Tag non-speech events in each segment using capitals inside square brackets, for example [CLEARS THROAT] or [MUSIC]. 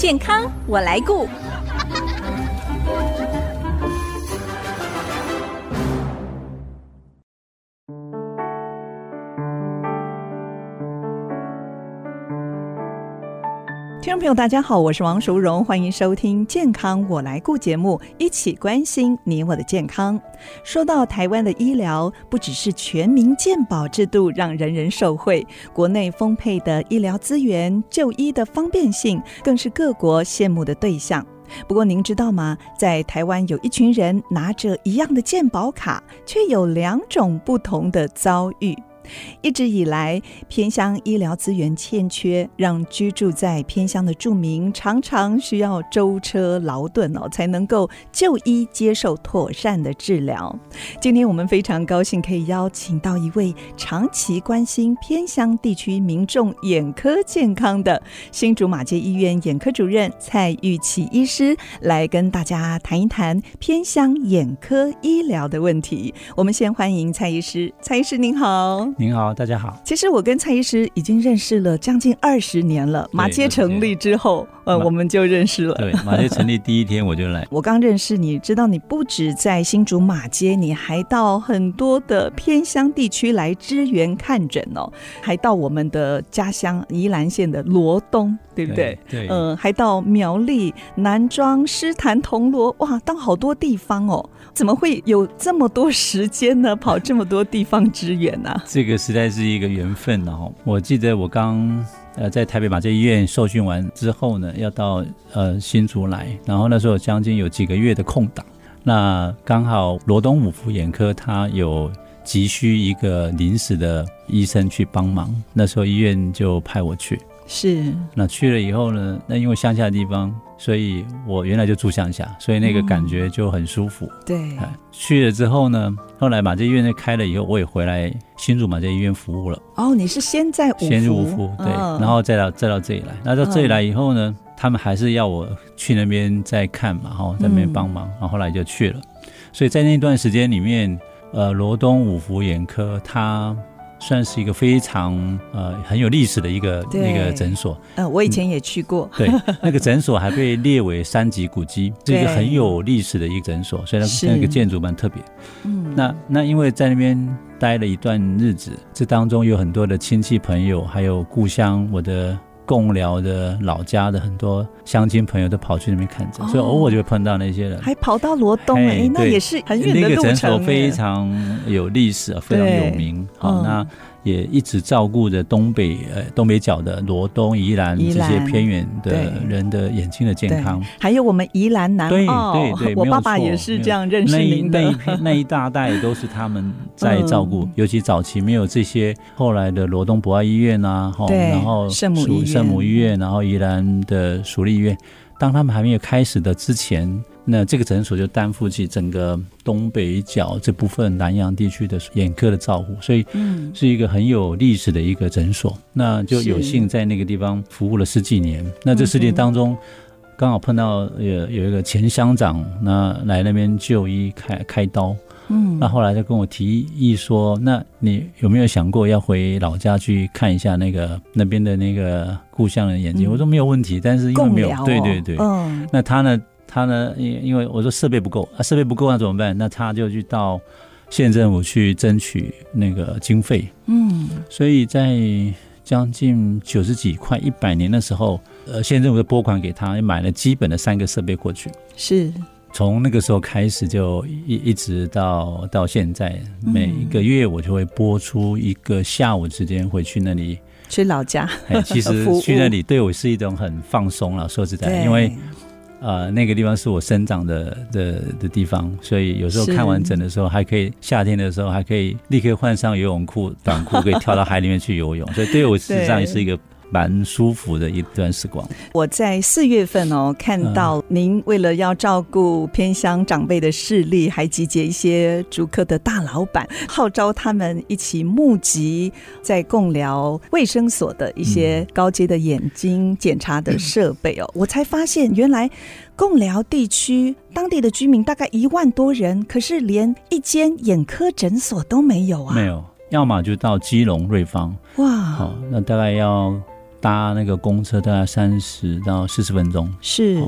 健康我来顾。朋友，大家好，我是王淑荣，欢迎收听《健康我来顾》节目，一起关心你我的健康。说到台湾的医疗，不只是全民健保制度让人人受惠，国内丰沛的医疗资源、就医的方便性，更是各国羡慕的对象。不过，您知道吗？在台湾有一群人拿着一样的健保卡，却有两种不同的遭遇。一直以来，偏乡医疗资源欠缺，让居住在偏乡的住民常常需要舟车劳顿哦，才能够就医接受妥善的治疗。今天我们非常高兴可以邀请到一位长期关心偏乡地区民众眼科健康的新竹马偕医院眼科主任蔡玉启医师，来跟大家谈一谈偏乡眼科医疗的问题。我们先欢迎蔡医师，蔡医师您好。您好，大家好。其实我跟蔡医师已经认识了将近二十年了。马街成立之后，呃，我们就认识了。对，马街成立第一天我就来。[LAUGHS] 我刚认识你，知道你不止在新竹马街，你还到很多的偏乡地区来支援看诊哦，还到我们的家乡宜兰县的罗东，对不对？对。嗯、呃，还到苗栗、南庄、狮潭、铜锣，哇，到好多地方哦。怎么会有这么多时间呢？跑这么多地方支援呢？这个实在是一个缘分哦。我记得我刚呃在台北马偕医院受训完之后呢，要到呃新竹来，然后那时候将近有几个月的空档，那刚好罗东五福眼科他有急需一个临时的医生去帮忙，那时候医院就派我去。是，那去了以后呢？那因为乡下的地方，所以我原来就住乡下，所以那个感觉就很舒服。嗯、对，去了之后呢，后来马偕医院那开了以后，我也回来新竹马偕医院服务了。哦，你是先在五福，先入五福，对，哦、然后再到再到这里来。那到这里来以后呢，嗯、他们还是要我去那边再看嘛，哈，在那边帮忙。然后后来就去了。所以在那段时间里面，呃，罗东五福眼科它。算是一个非常呃很有历史的一个那个诊所。呃，我以前也去过。嗯、对，那个诊所还被列为三级古迹，[LAUGHS] 是一个很有历史的一个诊所，所以它那个建筑蛮特别。嗯，那那因为在那边待了一段日子，这当中有很多的亲戚朋友，还有故乡我的。贡寮的老家的很多乡亲朋友都跑去那边看诊，哦、所以偶尔就会碰到那些人，还跑到罗东哎，欸，那也是很远的路程。那个诊所非常有历史，非常有名。好，嗯，那。也一直照顾着东北呃东北角的罗东、宜兰这些偏远的人的眼睛的健康，[LAUGHS] 还有我们宜兰南澳，对对对，我爸爸也是这样认识您的。那一那那一大代都是他们在照顾，[LAUGHS] 嗯、尤其早期没有这些，后来的罗东博爱医院啊，对然后圣母圣母医院，然后宜兰的蜀立医院，当他们还没有开始的之前。那这个诊所就担负起整个东北角这部分南洋地区的眼科的照顾，所以嗯，是一个很有历史的一个诊所。那就有幸在那个地方服务了十几年。那这十年当中，刚好碰到有有一个前乡长，那来那边就医开开刀。嗯，那后来就跟我提议说，那你有没有想过要回老家去看一下那个那边的那个故乡的眼睛？我说没有问题，但是因为没有，对对对，嗯，那他呢？他呢，因因为我说设备不够啊，设备不够那怎么办？那他就去到县政府去争取那个经费。嗯，所以在将近九十几快一百年的时候，呃，县政府就拨款给他，买了基本的三个设备过去。是，从那个时候开始就一一直到到现在，每一个月我就会拨出一个下午时间回去那里去老家。其实去那里对我是一种很放松了，说实在，对因为。呃，那个地方是我生长的的的地方，所以有时候看完整的时候，还可以夏天的时候还可以立刻换上游泳裤、短裤，可以跳到海里面去游泳。所以对我实际上也是一个。蛮舒服的一段时光。我在四月份哦，看到您为了要照顾偏乡长辈的视力，还集结一些竹科的大老板，号召他们一起募集在共寮卫生所的一些高阶的眼睛检查的设备哦。我才发现，原来共寮地区当地的居民大概一万多人，可是连一间眼科诊所都没有啊。没有，要么就到基隆瑞芳。哇，好，那大概要。搭那个公车大概三十到四十分钟，是。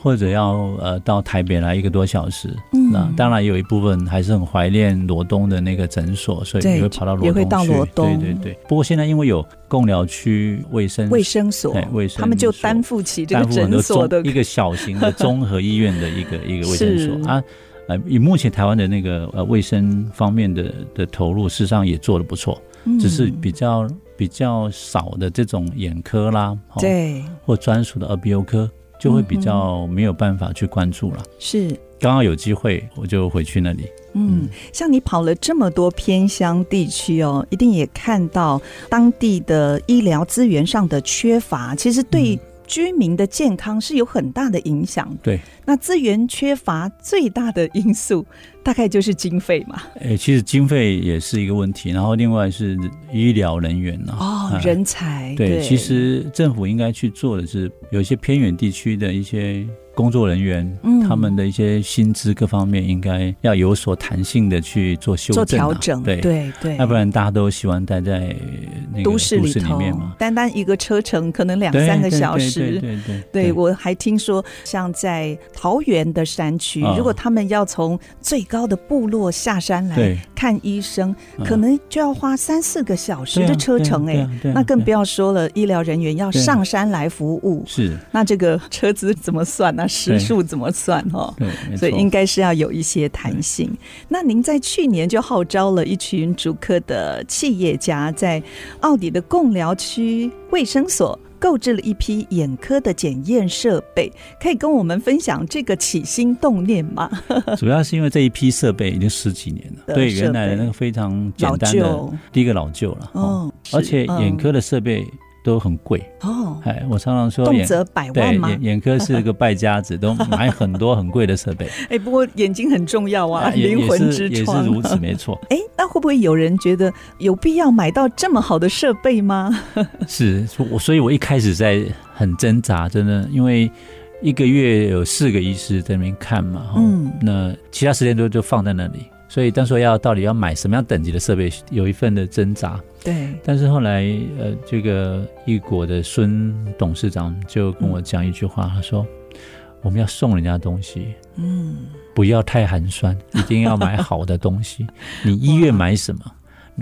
或者要呃到台北来一个多小时，嗯，那当然有一部分还是很怀念罗东的那个诊所，所以也会跑到罗东去。也会到罗东，对对对。不过现在因为有共疗区卫生卫生所，卫生他们就担负起这个诊所的一个小型的综合医院的一个 [LAUGHS] 一个卫生所啊。呃，以目前台湾的那个呃卫生方面的的投入，事实上也做得不错，嗯，只是比较比较少的这种眼科啦，对，或专属的耳鼻喉科。就会比较没有办法去关注了。是，刚好有机会，我就回去那里。嗯，像你跑了这么多偏乡地区哦，一定也看到当地的医疗资源上的缺乏，其实对居民的健康是有很大的影响。对，那资源缺乏最大的因素。大概就是经费嘛，哎，其实经费也是一个问题，然后另外是医疗人员哦，人才对，对，其实政府应该去做的是，有一些偏远地区的一些。工作人员，嗯，他们的一些薪资各方面应该要有所弹性的去做修正、做调整，对。对对，要不然大家都喜欢待在那个都市里面嘛。单单一个车程可能两三个小时，对对对，对，对，对。我还听说，像在桃园的山区，如果他们要从最高的部落下山来看医生，可能就要花三四个小时的车程，哎，那更不要说了，医疗人员要上山来服务，是。那这个车资怎么算呢？时数怎么算哈？所以应该是要有一些弹性。那您在去年就号召了一群竹科的企业家，在奥底的共寮区卫生所购置了一批眼科的检验设备，可以跟我们分享这个起心动念吗？[LAUGHS] 主要是因为这一批设备已经十几年了，对原来的那个非常简单的，第一个老旧了，哦，而且眼科的设备。都很贵哦，哎，我常常说，动辄百万嘛？眼眼科是个败家子，都买很多很贵的设备。[LAUGHS] 哎，不过眼睛很重要啊，灵魂之窗也是如此，没错。[LAUGHS] 哎，那会不会有人觉得有必要买到这么好的设备吗？[LAUGHS] 是，我所以，我一开始在很挣扎，真的，因为一个月有四个医师在那边看嘛，嗯，那其他时间都就放在那里。所以当时要到底要买什么样等级的设备，有一份的挣扎。对。但是后来，呃，这个一果的孙董事长就跟我讲一句话，他说：“我们要送人家东西，嗯，不要太寒酸，一定要买好的东西。你医院买什么，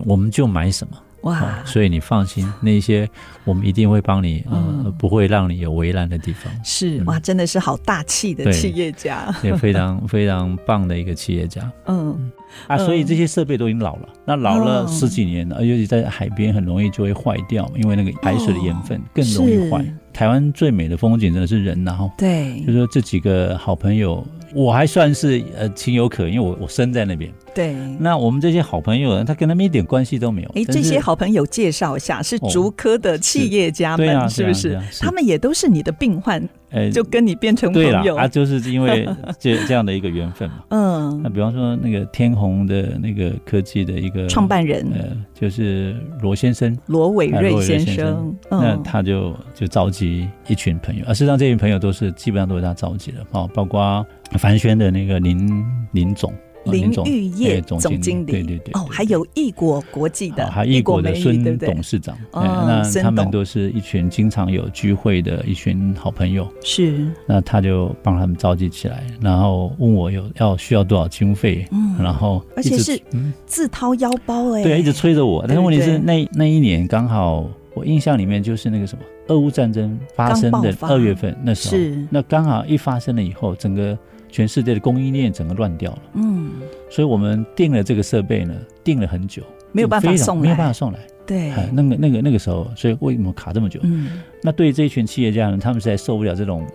我们就买什么。”哇！所以你放心，[LAUGHS] 那些我们一定会帮你，呃，不会让你有为难的地方。是哇，真的是好大气的企业家，[LAUGHS] 也非常非常棒的一个企业家。嗯啊，所以这些设备都已经老了，那老了十几年了，尤其在海边很容易就会坏掉，因为那个海水的盐分更容易坏。台湾最美的风景真的是人，然后对，就说这几个好朋友。我还算是呃情有可原，因为我我生在那边。对，那我们这些好朋友呢，他跟他们一点关系都没有。哎，这些好朋友介绍一下，是竹科的企业家们，哦、是，是不是，啊啊啊？他们也都是你的病患。哎，就跟你变成朋友，对啊，就是因为这这样的一个缘分嘛。[LAUGHS] 嗯，那比方说那个天虹的那个科技的一个创办人，呃，就是罗先生，罗伟瑞先生，先生嗯、那他就就召集一群朋友，啊，事实上这群朋友都是基本上都是他召集的，哦，包括凡轩的那个林林总。林玉叶总经理，对对对，哦，还有异国国际的，还异国的孙董事长，对，那他们都是一群经常有聚会的一群好朋友，是，那他就帮他们召集起来，然后问我有要需要多少经费，嗯，然后而且是自掏腰包哎，对，一直催着我，但是问题是那那一年刚好我印象里面就是那个什么俄乌战争发生的二月份那时候，是，那刚好一发生了以后，整个。全世界的供应链整个乱掉了，嗯，所以我们订了这个设备呢，订了很久，没有办法送来，没有办法送来，对，那个那个那个时候，所以为什么卡这么久？嗯，那对于这一群企业家呢，他们实在受不了这种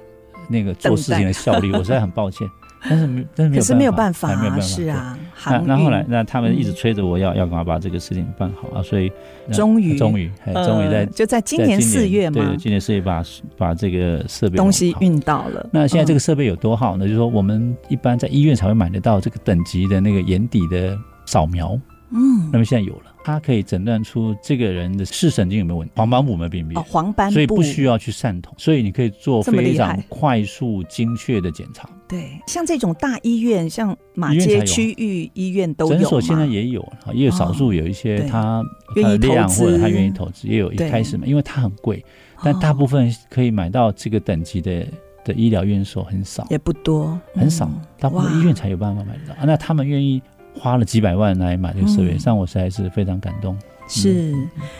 那个做事情的效率，[LAUGHS] 我实在很抱歉。但是没，但是没有办法，没有办法，是啊。那那后来，那他们一直催着我要要赶快把这个事情办好啊，所以终于终于终于在就在今年四月嘛，对，今年四月把把这个设备东西运到了。那现在这个设备有多好呢？就是说我们一般在医院才会买得到这个等级的那个眼底的扫描，嗯，那么现在有了。它可以诊断出这个人的视神经有没有问题，黄斑部有没有病变，黄斑部，所以不需要去散瞳，所以你可以做非常快速、精确的检查。对，像这种大医院，像马街区域医院都有，诊所现在也有，也有少数有一些他愿意投资，或者他愿意投资，也有一开始嘛，因为它很贵，但大部分可以买到这个等级的的医疗院所很少，也不多，很少，大部分医院才有办法买到。那他们愿意花了几百万来买这个设备，让我实在是非常感动。是，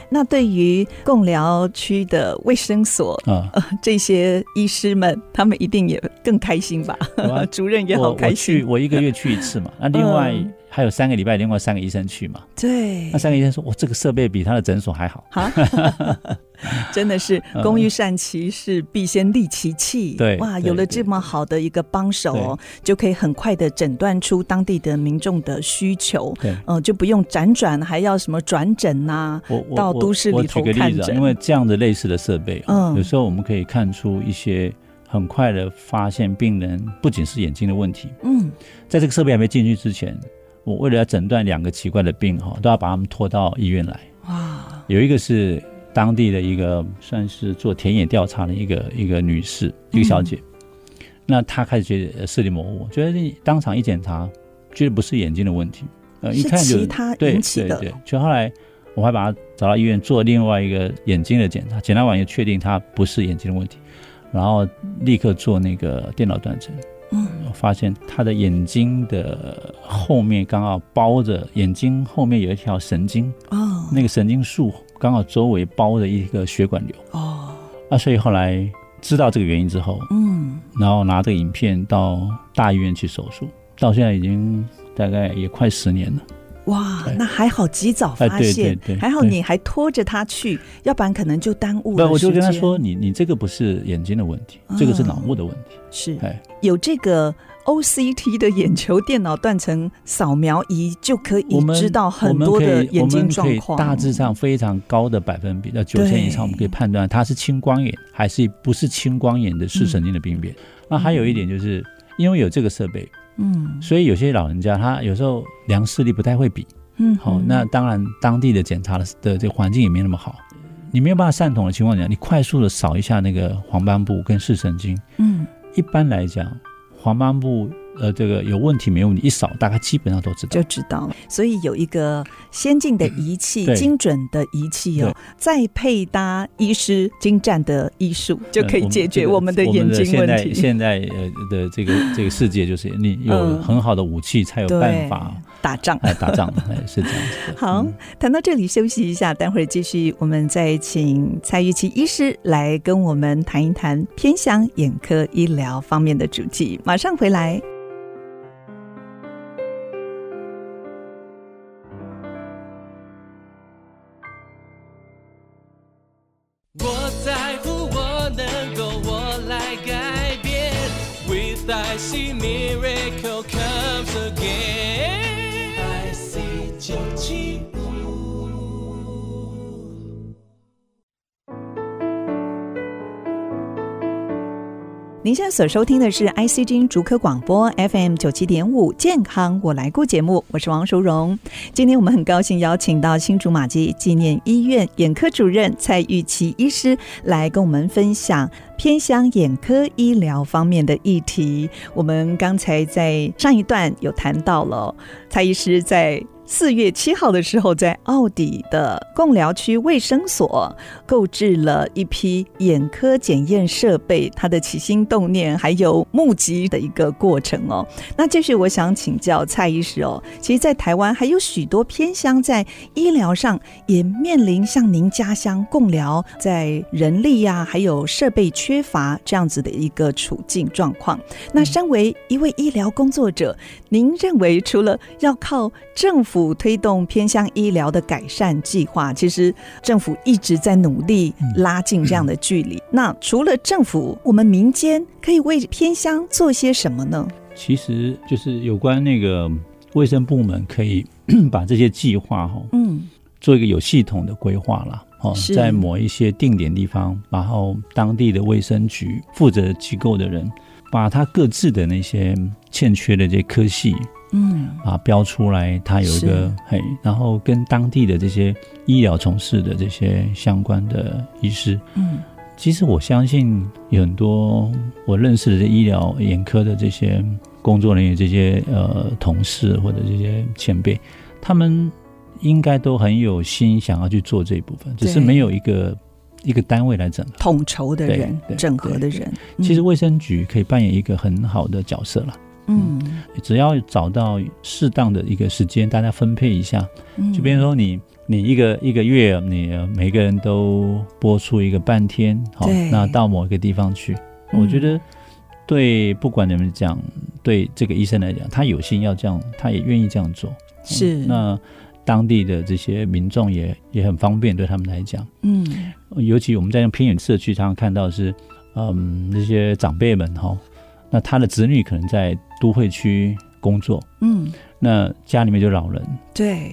那对于贡寮区的卫生所啊、呃，这些医师们，他们一定也更开心吧？啊、[LAUGHS] 主任也好开心。我，我去，我一个月去一次嘛。那另外还有三个礼拜，另外三个医生去嘛。对。那三个医生说：“我这个设备比他的诊所还好。” [LAUGHS] 真的是 [LAUGHS] 工欲善其事，必先利其器。对，哇，有了这么好的一个帮手，就可以很快的诊断出当地的民众的需求。对，呃，就不用辗转，还要什么转诊呐？到都市里头看诊。我举个例子，啊因为这样的类似的设备，嗯，有时候我们可以看出一些很快的发现病人不仅是眼睛的问题。嗯，在这个设备还没进去之前，我为了要诊断两个奇怪的病哈，都要把他们拖到医院来。哇，有一个是。当地的一个算是做田野调查的一个一个女士，一个小姐，嗯、那她开始觉得视力模糊，觉得当场一检查，觉得不是眼睛的问题，呃，一看就其他引起的。对对对，就后来我还把她找到医院做另外一个眼睛的检查，检查完又确定她不是眼睛的问题，然后立刻做那个电脑断层，发现他的眼睛的后面刚好包着眼睛后面有一条神经，哦，那个神经束。刚好周围包着一个血管瘤哦，啊所以后来知道这个原因之后，嗯，然后拿这个影片到大医院去手术，到现在已经大概也快十年了。哇，那还好及早发现，还好你还拖着他去，要不然可能就耽误了。我就跟他说：“你你这个不是眼睛的问题，这个是脑部的问题。”是，有这个。OCT 的眼球电脑断层扫描仪就可以知道很多的眼睛状况，大致上非常高的百分比，在九成以上，我们可以判断它是青光眼还是不是青光眼的视神经的病变。嗯、那还有一点就是，因为有这个设备，嗯，所以有些老人家他有时候量视力不太会比，嗯，好，那当然当地的检查的的这个环境也没那么好，你没有办法散瞳的情况下，你快速的扫一下那个黄斑部跟视神经，嗯，一般来讲。黄斑部呃，这个有问题没问题？一扫大概基本上都知道，就知道了。所以有一个先进的仪器、嗯、精准的仪器哦，再配搭医师精湛的医术，就可以解决我们的眼睛问题。呃、现在现在呃的这个这个世界，就是你有很好的武器，才有办法。嗯打仗，哎，打仗的，哎，是这样子。[LAUGHS] 好，谈到这里休息一下，待会儿继续，我们再请蔡玉琪医师来跟我们谈一谈偏向眼科医疗方面的主题。马上回来。您现在所收听的是 ICG 逐科广播 FM 九七点五健康我来过节目，我是王淑荣。今天我们很高兴邀请到新竹马偕纪念医院眼科主任蔡玉琪医师来跟我们分享偏乡眼科医疗方面的议题。我们刚才在上一段有谈到了蔡医师在。四月七号的时候，在澳底的贡寮区卫生所购置了一批眼科检验设备，它的起心动念还有募集的一个过程哦。那这是我想请教蔡医师哦。其实，在台湾还有许多偏乡在医疗上也面临像您家乡贡寮在人力呀、还有设备缺乏这样子的一个处境状况。那身为一位医疗工作者，您认为除了要靠政府推动偏乡医疗的改善计划，其实政府一直在努力拉近这样的距离。那除了政府，我们民间可以为偏乡做些什么呢？其实就是有关那个卫生部门可以 [CLEARS THROAT] 把这些计划哈，嗯，做一个有系统的规划了。哦，在某一些定点地方，然后当地的卫生局负责机构的人，把他各自的那些欠缺的这些科系。嗯，啊，标出来，他有一个嘿，然后跟当地的这些医疗从事的这些相关的医师，嗯，其实我相信有很多我认识的这医疗眼科的这些工作人员、这些呃同事或者这些前辈，他们应该都很有心想要去做这一部分，只是没有一个一个单位来整统筹的人、整合的人。其实卫生局可以扮演一个很好的角色了。嗯，只要找到适当的一个时间，大家分配一下，就比如说你。你一个一个月，你每个人都播出一个半天，好，那到某一个地方去，我觉得对，不管你们讲，对这个医生来讲，他有心要这样，他也愿意这样做，是。那当地的这些民众也也很方便，对他们来讲，嗯，尤其我们在那偏远社区，常常看到是，嗯，那些长辈们哈，那他的子女可能在都会区工作，嗯，那家里面就老人，对。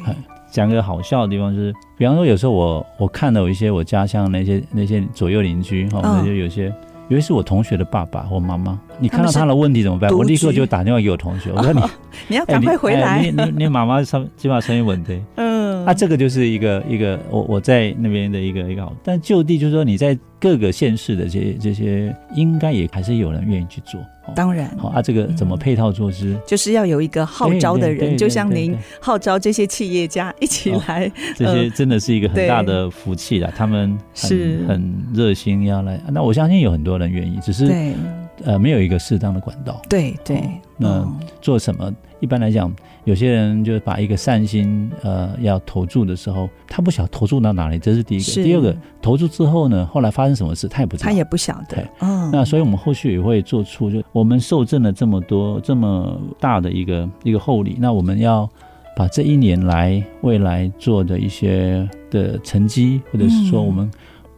讲个好笑的地方就是，比方说有时候我我看到有一些我家乡那些那些左右邻居哈，那就有些，尤其是我同学的爸爸或妈妈，你看到他的问题怎么办？我立刻就打电话给我同学，我说你你要赶快回来，你你你妈妈上起码成稳的，嗯，啊，这个就是一个一个我我在那边的一个一个好，但就地就是说你在各个县市的这些这些，应该也还是有人愿意去做。当然，好啊，这个怎么配套措施？就是要有一个号召的人，就像您号召这些企业家一起来，这些真的是一个很大的福气了。他们是很热心要来，那我相信有很多人愿意，只是呃没有一个适当的管道。对对，那做什么？一般来讲，有些人就是把一个善心呃要投注的时候，他不晓得投注到哪里，这是第一个。第二个，投注之后呢，后来发生什么事，他也不知道。他也不晓得。嗯。那所以我们后续也会做出，就我们受赠了这么多这么大的一个一个厚礼，那我们要把这一年来未来做的一些的成绩，或者是说我们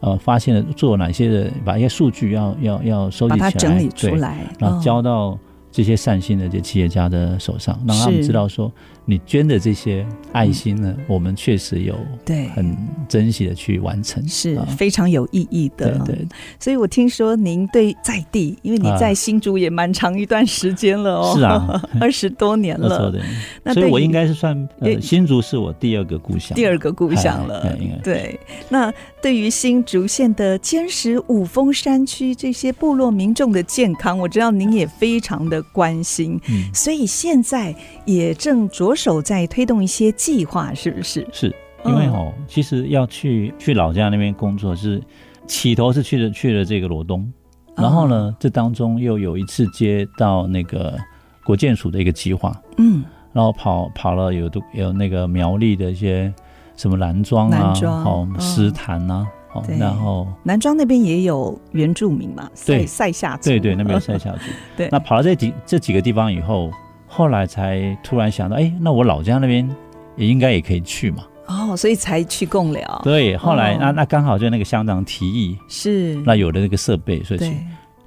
呃发现了做哪些的，把一些数据要要要收集起来，整理出来，然后交到。这些善心的这企业家的手上，让他们知道说，你捐的这些爱心呢，我们确实有对很珍惜的去完成，是非常有意义的。对对，所以我听说您对在地，因为你在新竹也蛮长一段时间了哦，是啊，[LAUGHS] 二十多年了。那所以我应该是算新竹是我第二个故乡，第二个故乡了。对，那对于新竹县的坚实五峰山区这些部落民众的健康，我知道您也非常的关心，所以现在也正着手在推动一些计划，是不是？是因为哦，其实要去去老家那边工作，是起头是去了去了这个罗东，然后呢，这当中又有一次接到那个国建署的一个计划，嗯，然后跑跑了有都有那个苗栗的一些什么南庄啊，好石潭啊。哦，然后南庄那边也有原住民嘛，对，赛夏族，对对，那边有赛夏族。[LAUGHS] 对，那跑到这几这几个地方以后，后来才突然想到，哎，那我老家那边也应该也可以去嘛。哦，所以才去贡寮。对，后来那那刚好就那个乡长提议，是那有了那个设备，所以去。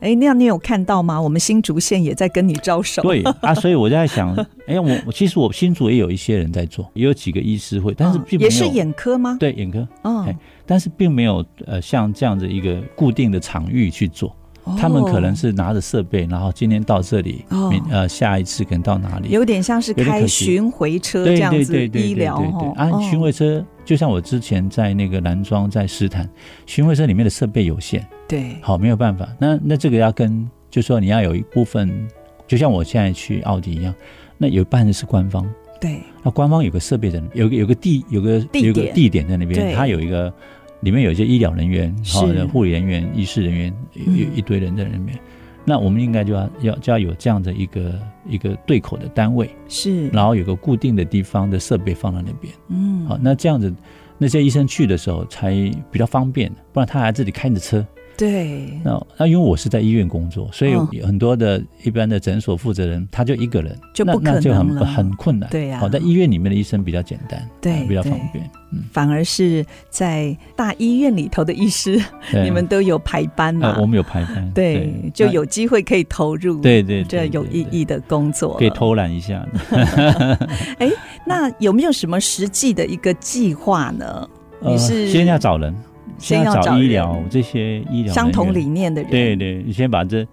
哎，那样你有看到吗？我们新竹县也在跟你招手。对 [LAUGHS] 啊，所以我在想，哎，我我其实我新竹也有一些人在做，也有几个医师会，但是并没有，也是眼科吗？对，眼科。哦，但是并没有呃像这样的一个固定的场域去做。他们可能是拿着设备，然后今天到这里，呃，下一次可能到哪里？有点像是开巡回车这样子医疗。啊，巡回车就像我之前在那个南庄在斯坦，巡回车里面的设备有限。对，好，没有办法。那那这个要跟，就是说你要有一部分，就像我现在去奥迪一样，那有一半是官方。对，那官方有个设备在那，有个有个地，有个有个地点在那边，它有一个里面有一些医疗人员，好的护理人员、医师人员，有一堆人在那边。那我们应该就要要就要有这样的一个一个对口的单位，是，然后有个固定的地方的设备放在那边。嗯，好，那这样子那些医生去的时候才比较方便，不然他还自己开着车。对，那那因为我是在医院工作，所以有很多的一般的诊所负责人，他就一个人，就不可能了，那就很很困难。对呀，好，在医院里面的医生比较简单，对，比较方便。嗯，反而是在大医院里头的医师，你们都有排班嘛？我们有排班，对，就有机会可以投入，对对，这有意义的工作，可以偷懒一下。[LAUGHS] 哎，那有没有什么实际的一个计划呢？你是先要找人。先要找医疗这些医疗相同理念的人，对对，你先把这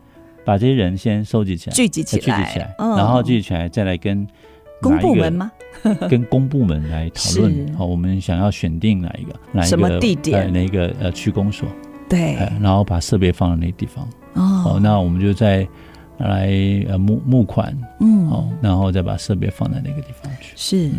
把这些人先收集起来，聚集起来，聚集起来，然后聚集起来再来跟公部门吗？跟公部门来讨论。[LAUGHS] 好，我们想要选定哪一个哪一个地点，哪一个呃区公所？对，然后把设备放在那个地方。哦，那我们就在。来呃募募款，嗯，好，然后再把设备放在那个地方去。是，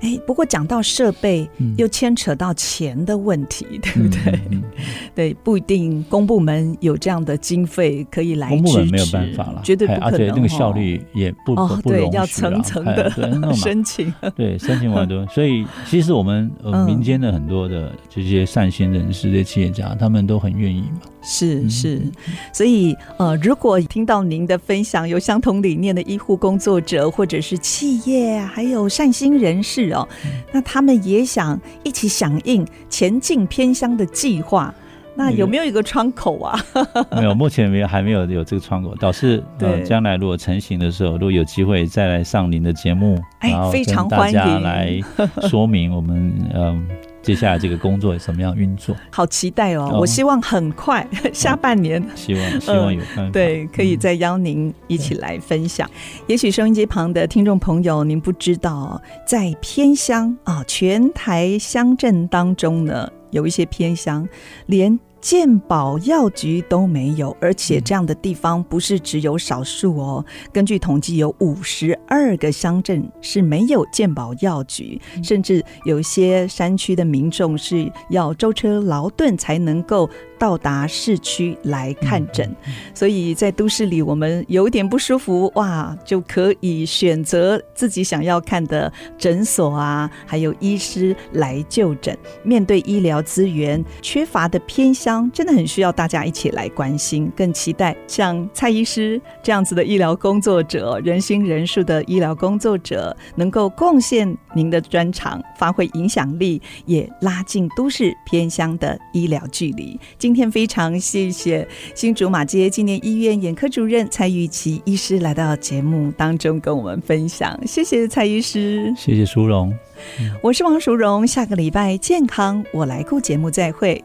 哎、嗯，不过讲到设备，又牵扯到钱的问题，嗯、对不对？嗯、[LAUGHS] 对，不一定公部门有这样的经费可以来支持，公部门没有办法了，绝对不可能。而且那个效率也不哦，不容易，对，要层层的 [LAUGHS] 申请，[LAUGHS] 对，申请完多。所以其实我们呃民间的很多的这些善心人士、这些企业家，他们都很愿意嘛。是是，所以呃，如果听到您的分享，有相同理念的医护工作者，或者是企业，还有善心人士哦，那他们也想一起响应前进偏乡的计划，那有没有一个窗口啊？[LAUGHS] 没有，目前没有，还没有有这个窗口。倒是 [LAUGHS] 呃，将来如果成型的时候，如果有机会再来上您的节目，哎，非常欢迎，大家来说明我们嗯。接下来这个工作怎么样运作？好期待哦！我希望很快 [LAUGHS] 下半年，希望希望有对，可以再邀您一起来分享。也许收音机旁的听众朋友，您不知道，在偏乡啊，全台乡镇当中呢，有一些偏乡连。健保药局都没有，而且这样的地方不是只有少数哦。根据统计，有五十二个乡镇是没有健保药局，甚至有些山区的民众是要舟车劳顿才能够到达市区来看诊。所以在都市里，我们有点不舒服哇，就可以选择自己想要看的诊所啊，还有医师来就诊。面对医疗资源缺乏的偏乡。真的很需要大家一起来关心，更期待像蔡医师这样子的医疗工作者，人心人数的医疗工作者，能够贡献您的专长，发挥影响力，也拉近都市偏乡的医疗距离。今天非常谢谢新竹马街纪念医院眼科主任蔡玉琪医师来到节目当中跟我们分享，谢谢蔡医师，谢谢淑荣，我是王淑荣，下个礼拜健康我来顾节目再会。